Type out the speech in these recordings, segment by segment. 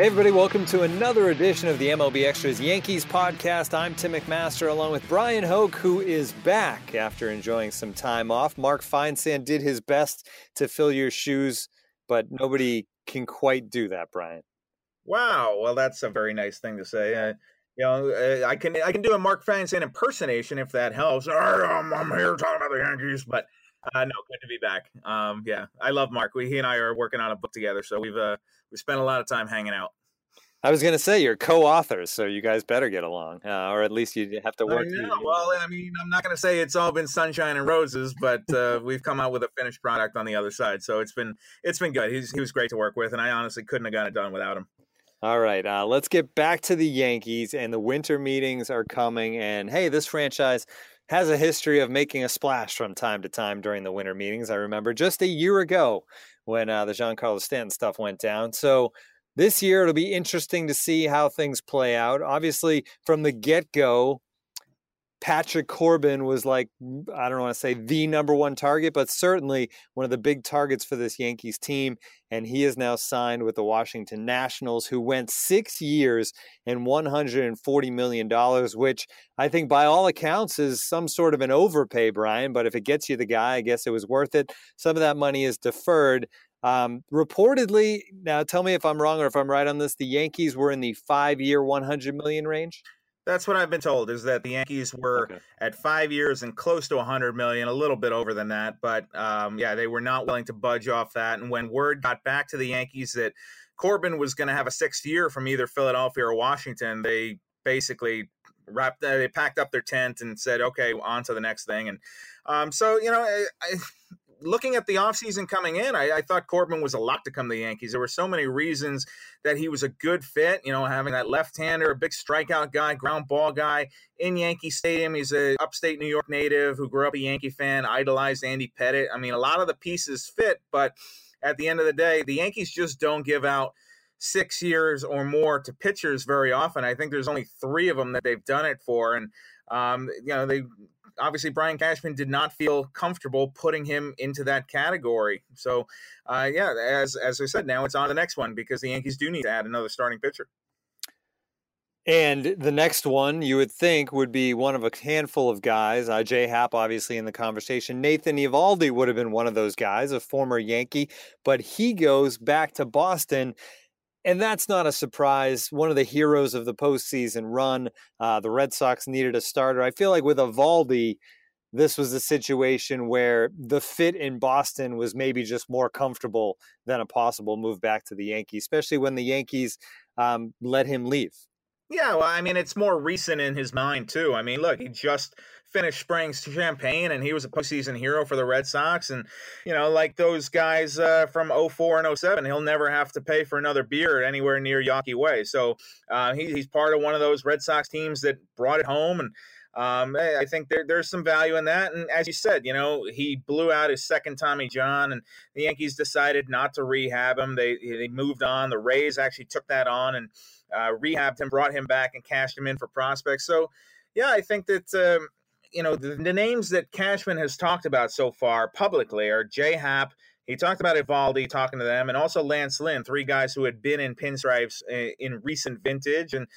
Hey, everybody, welcome to another edition of the MLB Extras Yankees podcast. I'm Tim McMaster along with Bryan Hoch, who is back after enjoying some time off. Mark Feinsand did his best to fill your shoes, but nobody can quite do that, Brian. Wow. Well, that's a very nice thing to say. Uh, you know, uh, I can I can do a Mark Feinsand impersonation if that helps. I'm, I'm here talking about the Yankees, but uh, no, good to be back. Um, yeah, I love Mark. We, he and I are working on a book together, so we've uh, we spent a lot of time hanging out. I was going to say you're co-authors, so you guys better get along, uh, or at least you have to work. I know. Well, I mean, I'm not going to say it's all been sunshine and roses, but uh, we've come out with a finished product on the other side, so it's been it's been good. He's, he was great to work with, and I honestly couldn't have gotten it done without him. All right, uh, let's get back to the Yankees, and the winter meetings are coming. And hey, this franchise has a history of making a splash from time to time during the winter meetings. I remember just a year ago when uh, the Giancarlo Stanton stuff went down. So this year it'll be interesting to see how things play out. Obviously, from the get go, Patrick Corbin was like, I don't want to say the number one target, but certainly one of the big targets for this Yankees team. And he is now signed with the Washington Nationals, who went six years and $140 million, which I think by all accounts is some sort of an overpay, Brian. But if it gets you the guy, I guess it was worth it. Some of that money is deferred. Um, reportedly, now tell me if I'm wrong or if I'm right on this, the Yankees were in the five year, 100 million range. That's what I've been told is that the Yankees were okay. at five years and close to 100 million, a little bit over than that. But um, yeah, they were not willing to budge off that. And when word got back to the Yankees that Corbin was going to have a sixth year from either Philadelphia or Washington, they basically wrapped, they packed up their tent and said, okay, on to the next thing. And um, so, you know, I, I, looking at the offseason coming in, I, I, thought Corbin was a lot to come to the Yankees. There were so many reasons that he was a good fit. You know, having that left-hander, a big strikeout guy, ground ball guy in Yankee Stadium. He's a upstate New York native who grew up a Yankee fan, idolized Andy Pettitte. I mean, a lot of the pieces fit, but at the end of the day, the Yankees just don't give out six years or more to pitchers very often. I think there's only three of them that they've done it for, and um, you know they obviously Brian Cashman did not feel comfortable putting him into that category. So, uh, yeah, as as I said, now it's on the next one because the Yankees do need to add another starting pitcher. And the next one you would think would be one of a handful of guys. Uh, Jay Happ, obviously, in the conversation. Nathan Eovaldi would have been one of those guys, a former Yankee, but he goes back to Boston and that's not a surprise. One of the heroes of the postseason run. Uh, the Red Sox needed a starter. I feel like with Eovaldi, this was a situation where the fit in Boston was maybe just more comfortable than a possible move back to the Yankees, especially when the Yankees um, let him leave. Yeah, well, I mean, it's more recent in his mind too. I mean, look, he just finished spraying champagne and he was a postseason hero for the Red Sox. And, you know, like those guys uh, from 04 and 07, he'll never have to pay for another beer anywhere near Yawkey Way. So uh, he, he's part of one of those Red Sox teams that brought it home. And um, I think there, there's some value in that. And as you said, you know, he blew out his second Tommy John, and the Yankees decided not to rehab him. They they moved on. The Rays actually took that on and uh, rehabbed him, brought him back, and cashed him in for prospects. So, yeah, I think that um, you know, the, the, names that Cashman has talked about so far publicly are J Happ. He talked about Eovaldi talking to them, and also Lance Lynn, three guys who had been in pinstripes in, eh, in recent vintage. And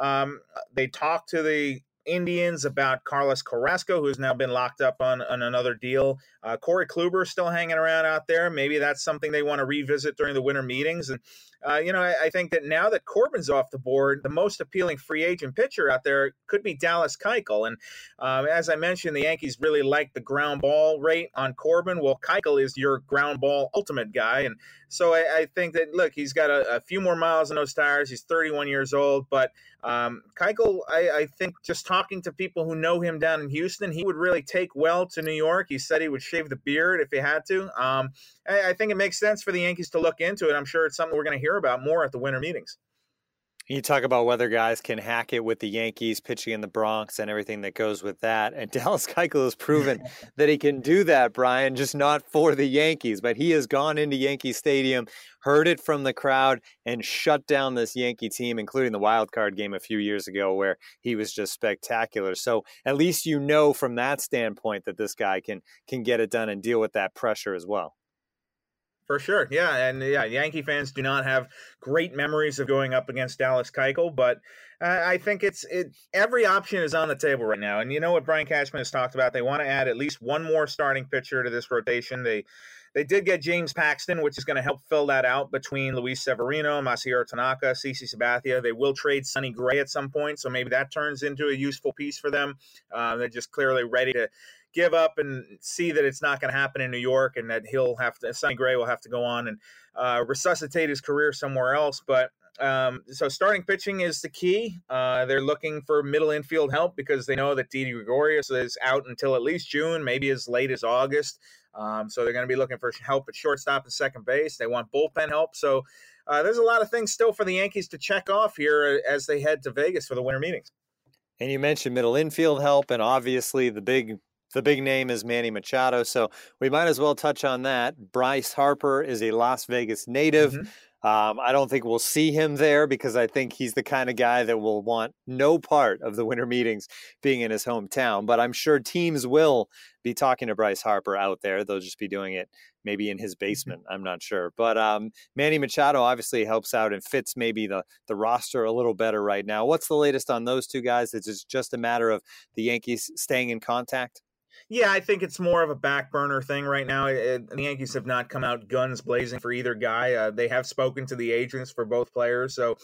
um, they talked to the Indians about Carlos Carrasco, who has now been locked up on, on another deal. Uh, Corey Kluber still hanging around out there. Maybe that's something they want to revisit during the winter meetings. And, uh, you know, I, I, think that now that Corbin's off the board, the most appealing free agent pitcher out there could be Dallas Keuchel. And um, as I mentioned, the Yankees really like the ground ball rate on Corbin. Well, Keuchel is your ground ball ultimate guy. And so I, I think that, look, he's got a, a, few more miles on those tires. He's 31 years old. But um, Keuchel, I, I think just talking to people who know him down in Houston, he would really take well to New York. He said he would shave the beard if he had to. Um, I, I think it makes sense for the Yankees to look into it. I'm sure it's something we're going to hear about more at the winter meetings. You talk about whether guys can hack it with the Yankees pitching in the Bronx and everything that goes with that. And Dallas Keuchel has proven that he can do that, Brian, just not for the Yankees. But he has gone into Yankee Stadium, heard it from the crowd, and shut down this Yankee team, including the wild card game a few years ago where he was just spectacular. So at least you know from that standpoint that this guy can can get it done and deal with that pressure as well. For sure, yeah, and yeah, Yankee fans do not have great memories of going up against Dallas Keuchel, but uh, I think it's it. Every option is on the table right now, and you know what Brian Cashman has talked about. They want to add at least one more starting pitcher to this rotation. They they did get James Paxton, which is going to help fill that out between Luis Severino, Masahiro Tanaka, CC Sabathia. They will trade Sonny Gray at some point, so maybe that turns into a useful piece for them. Uh, they're just clearly ready to give up and see that it's not going to happen in New York and that he'll have to, Sonny Gray will have to go on and uh, resuscitate his career somewhere else. But um, so starting pitching is the key. Uh, they're looking for middle infield help because they know that Didi Gregorius is out until at least June, maybe as late as August. Um, so they're going to be looking for help at shortstop and second base. They want bullpen help. So uh, there's a lot of things still for the Yankees to check off here as they head to Vegas for the winter meetings. And you mentioned middle infield help, and obviously the big the big name is Manny Machado, so we might as well touch on that. Bryce Harper is a Las Vegas native. Mm-hmm. Um, I don't think we'll see him there because I think he's the kind of guy that will want no part of the winter meetings being in his hometown. But I'm sure teams will be talking to Bryce Harper out there. They'll just be doing it maybe in his mm-hmm. basement. I'm not sure. But um, Manny Machado obviously helps out and fits maybe the, the roster a little better right now. What's the latest on those two guys? Is it just a matter of the Yankees staying in contact? Yeah, I think it's more of a back burner thing right now. It, the Yankees have not come out guns blazing for either guy. Uh, they have spoken to the agents for both players. So,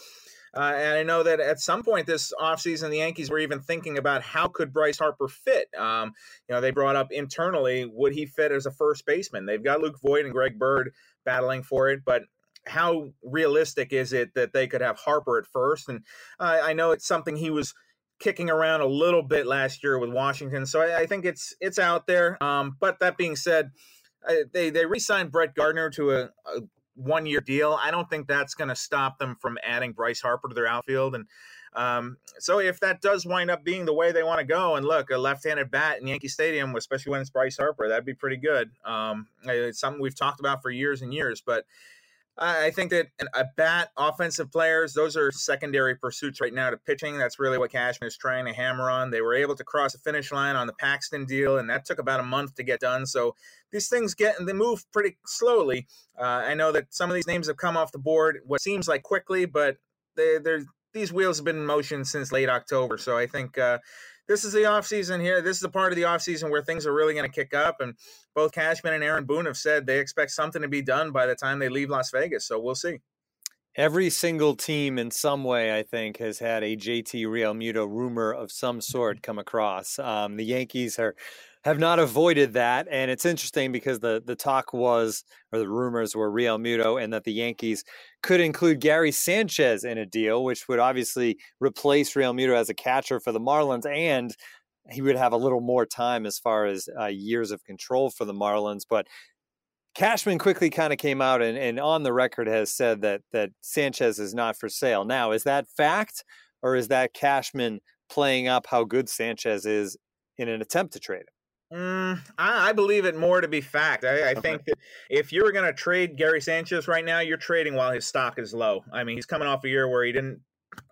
uh, and I know that at some point this offseason, the Yankees were even thinking about how could Bryce Harper fit. Um, you know, they brought up internally, would he fit as a first baseman? They've got Luke Voit and Greg Bird battling for it, but how realistic is it that they could have Harper at first? And uh, I know it's something he was – kicking around a little bit last year with Washington. So I, I think it's it's out there. Um, but that being said, I, they they re-signed Brett Gardner to a, a one year deal. I don't think that's going to stop them from adding Bryce Harper to their outfield. And um, so if that does wind up being the way they want to go, and look, a left-handed bat in Yankee Stadium, especially when it's Bryce Harper, that'd be pretty good. Um, it's something we've talked about for years and years, but I think that a bat, offensive players, those are secondary pursuits right now to pitching. That's really what Cashman is trying to hammer on. They were able to cross the finish line on the Paxton deal, and that took about a month to get done. So these things get they move pretty slowly. Uh, I know that some of these names have come off the board what seems like quickly, but they, they're these wheels have been in motion since late October. So I think uh, this is the offseason here. This is the part of the offseason where things are really going to kick up. And both Cashman and Aaron Boone have said they expect something to be done by the time they leave Las Vegas. So we'll see. Every single team in some way, I think, has had a JT Realmuto rumor of some sort come across. Um, the Yankees are have not avoided that. And it's interesting because the the talk was, or the rumors were Realmuto, and that the Yankees could include Gary Sanchez in a deal, which would obviously replace Realmuto as a catcher for the Marlins, and he would have a little more time as far as uh, years of control for the Marlins. But Cashman quickly kind of came out and, and on the record has said that that Sanchez is not for sale. Now, is that fact, or is that Cashman playing up how good Sanchez is in an attempt to trade him? Mm, I, I, believe it more to be fact. I, I okay. think that if you were going to trade Gary Sanchez right now, you're trading while his stock is low. I mean, he's coming off a year where he didn't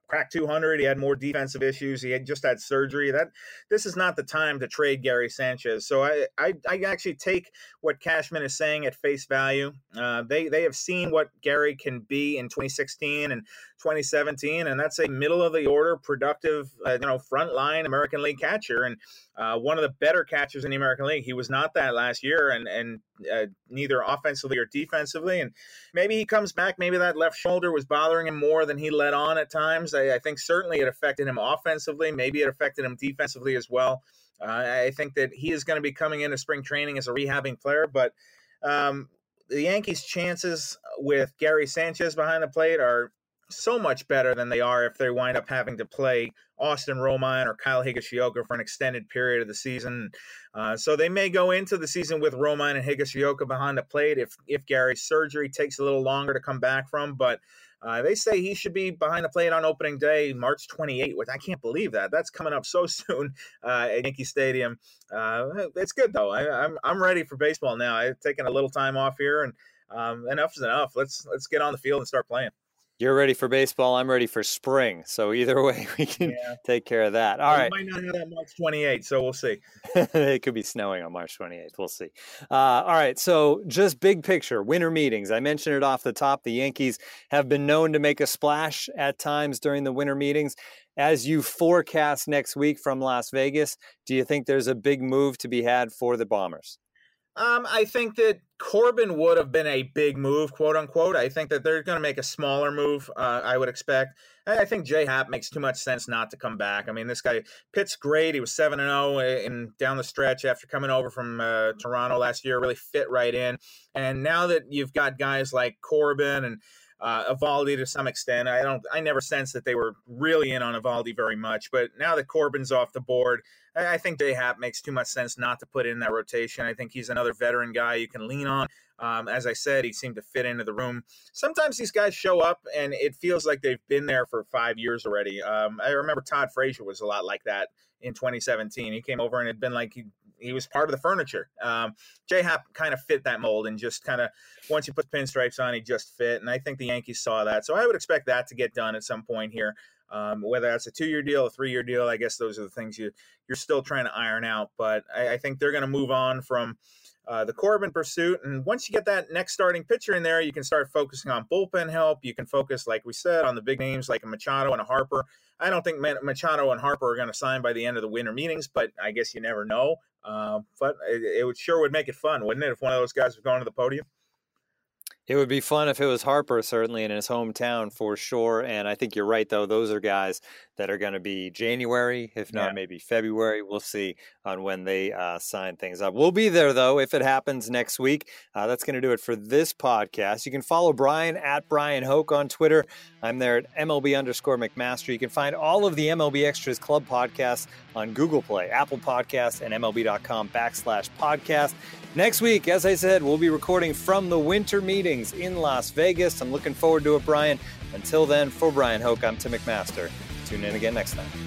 crack 200. He had more defensive issues. He had just had surgery. That this is not the time to trade Gary Sanchez. So I I, I actually take what Cashman is saying at face value. Uh, they they have seen what Gary can be in 2016 and 2017, and that's a middle of the order, productive, uh, you know, frontline American League catcher, and uh, one of the better catchers in the American League. He was not that last year, and and uh, neither offensively or defensively. And maybe he comes back. Maybe that left shoulder was bothering him more than he let on at times. I, I think certainly it affected him offensively. Maybe it affected him defensively as well. Uh, I think that he is going to be coming into spring training as a rehabbing player, but um, the Yankees' chances with Gary Sanchez behind the plate are so much better than they are if they wind up having to play Austin Romine or Kyle Higashioka for an extended period of the season. Uh, so they may go into the season with Romine and Higashioka behind the plate if if Gary's surgery takes a little longer to come back from. But uh, they say he should be behind the plate on opening day, March 28, which I can't believe that. That's coming up so soon uh, at Yankee Stadium. Uh, it's good though. I, am I'm, I'm ready for baseball now. I've taken a little time off here, and um, enough is enough. Let's let's get on the field and start playing. You're ready for baseball. I'm ready for spring. So either way, we can yeah. take care of that. All right. Might not have that March 28th, so we'll see. it could be snowing on March 28th. We'll see. Uh, all right. So just big picture, winter meetings. I mentioned it off the top. The Yankees have been known to make a splash at times during the winter meetings. As you forecast next week from Las Vegas, do you think there's a big move to be had for the Bombers? Um, I think that Corbin would have been a big move, quote unquote. I think that they're going to make a smaller move. Uh, I would expect. I think J Happ makes too much sense not to come back. I mean, this guy Pitt's great. He was seven and zero oh and down the stretch after coming over from uh, Toronto last year. Really fit right in. And now that you've got guys like Corbin and uh, Eovaldi to some extent. I don't. I never sensed that they were really in on Eovaldi very much. But now that Corbin's off the board, I, think J Happ makes too much sense not to put in that rotation. I think he's another veteran guy you can lean on. Um, as I said, he seemed to fit into the room. Sometimes these guys show up and it feels like they've been there for five years already. Um, I remember Todd Frazier was a lot like that in 2017. He came over and had been like he he was part of the furniture. Um, J Happ kind of fit that mold and just kind of once you put pinstripes on, he just fit. And I think the Yankees saw that. So I would expect that to get done at some point here. Um, whether that's a two-year deal, a three-year deal, I guess those are the things you you're still trying to iron out. But I, I think they're going to move on from uh, the Corbin pursuit. And once you get that next starting pitcher in there, you can start focusing on bullpen help. You can focus, like we said, on the big names like a Machado and a Harper. I don't think Machado and Harper are going to sign by the end of the winter meetings, but I guess you never know. Uh, but it, it would sure would make it fun, wouldn't it, if one of those guys was going to the podium? It would be fun if it was Harper, certainly in his hometown for sure. And I think you're right, though. Those are guys that are going to be January, if not yeah. maybe February. We'll see on when they uh, sign things up. We'll be there, though, if it happens next week. Uh, that's going to do it for this podcast. You can follow Brian at Bryan Hoch on Twitter. I'm there at MLB underscore McMaster. You can find all of the MLB Extras Club podcasts on Google Play, Apple Podcasts, and MLB.com backslash podcast. Next week, as I said, we'll be recording from the winter in Las Vegas. I'm looking forward to it, Brian. Until then, for Bryan Hoch, I'm Tim McMaster. Tune in again next time.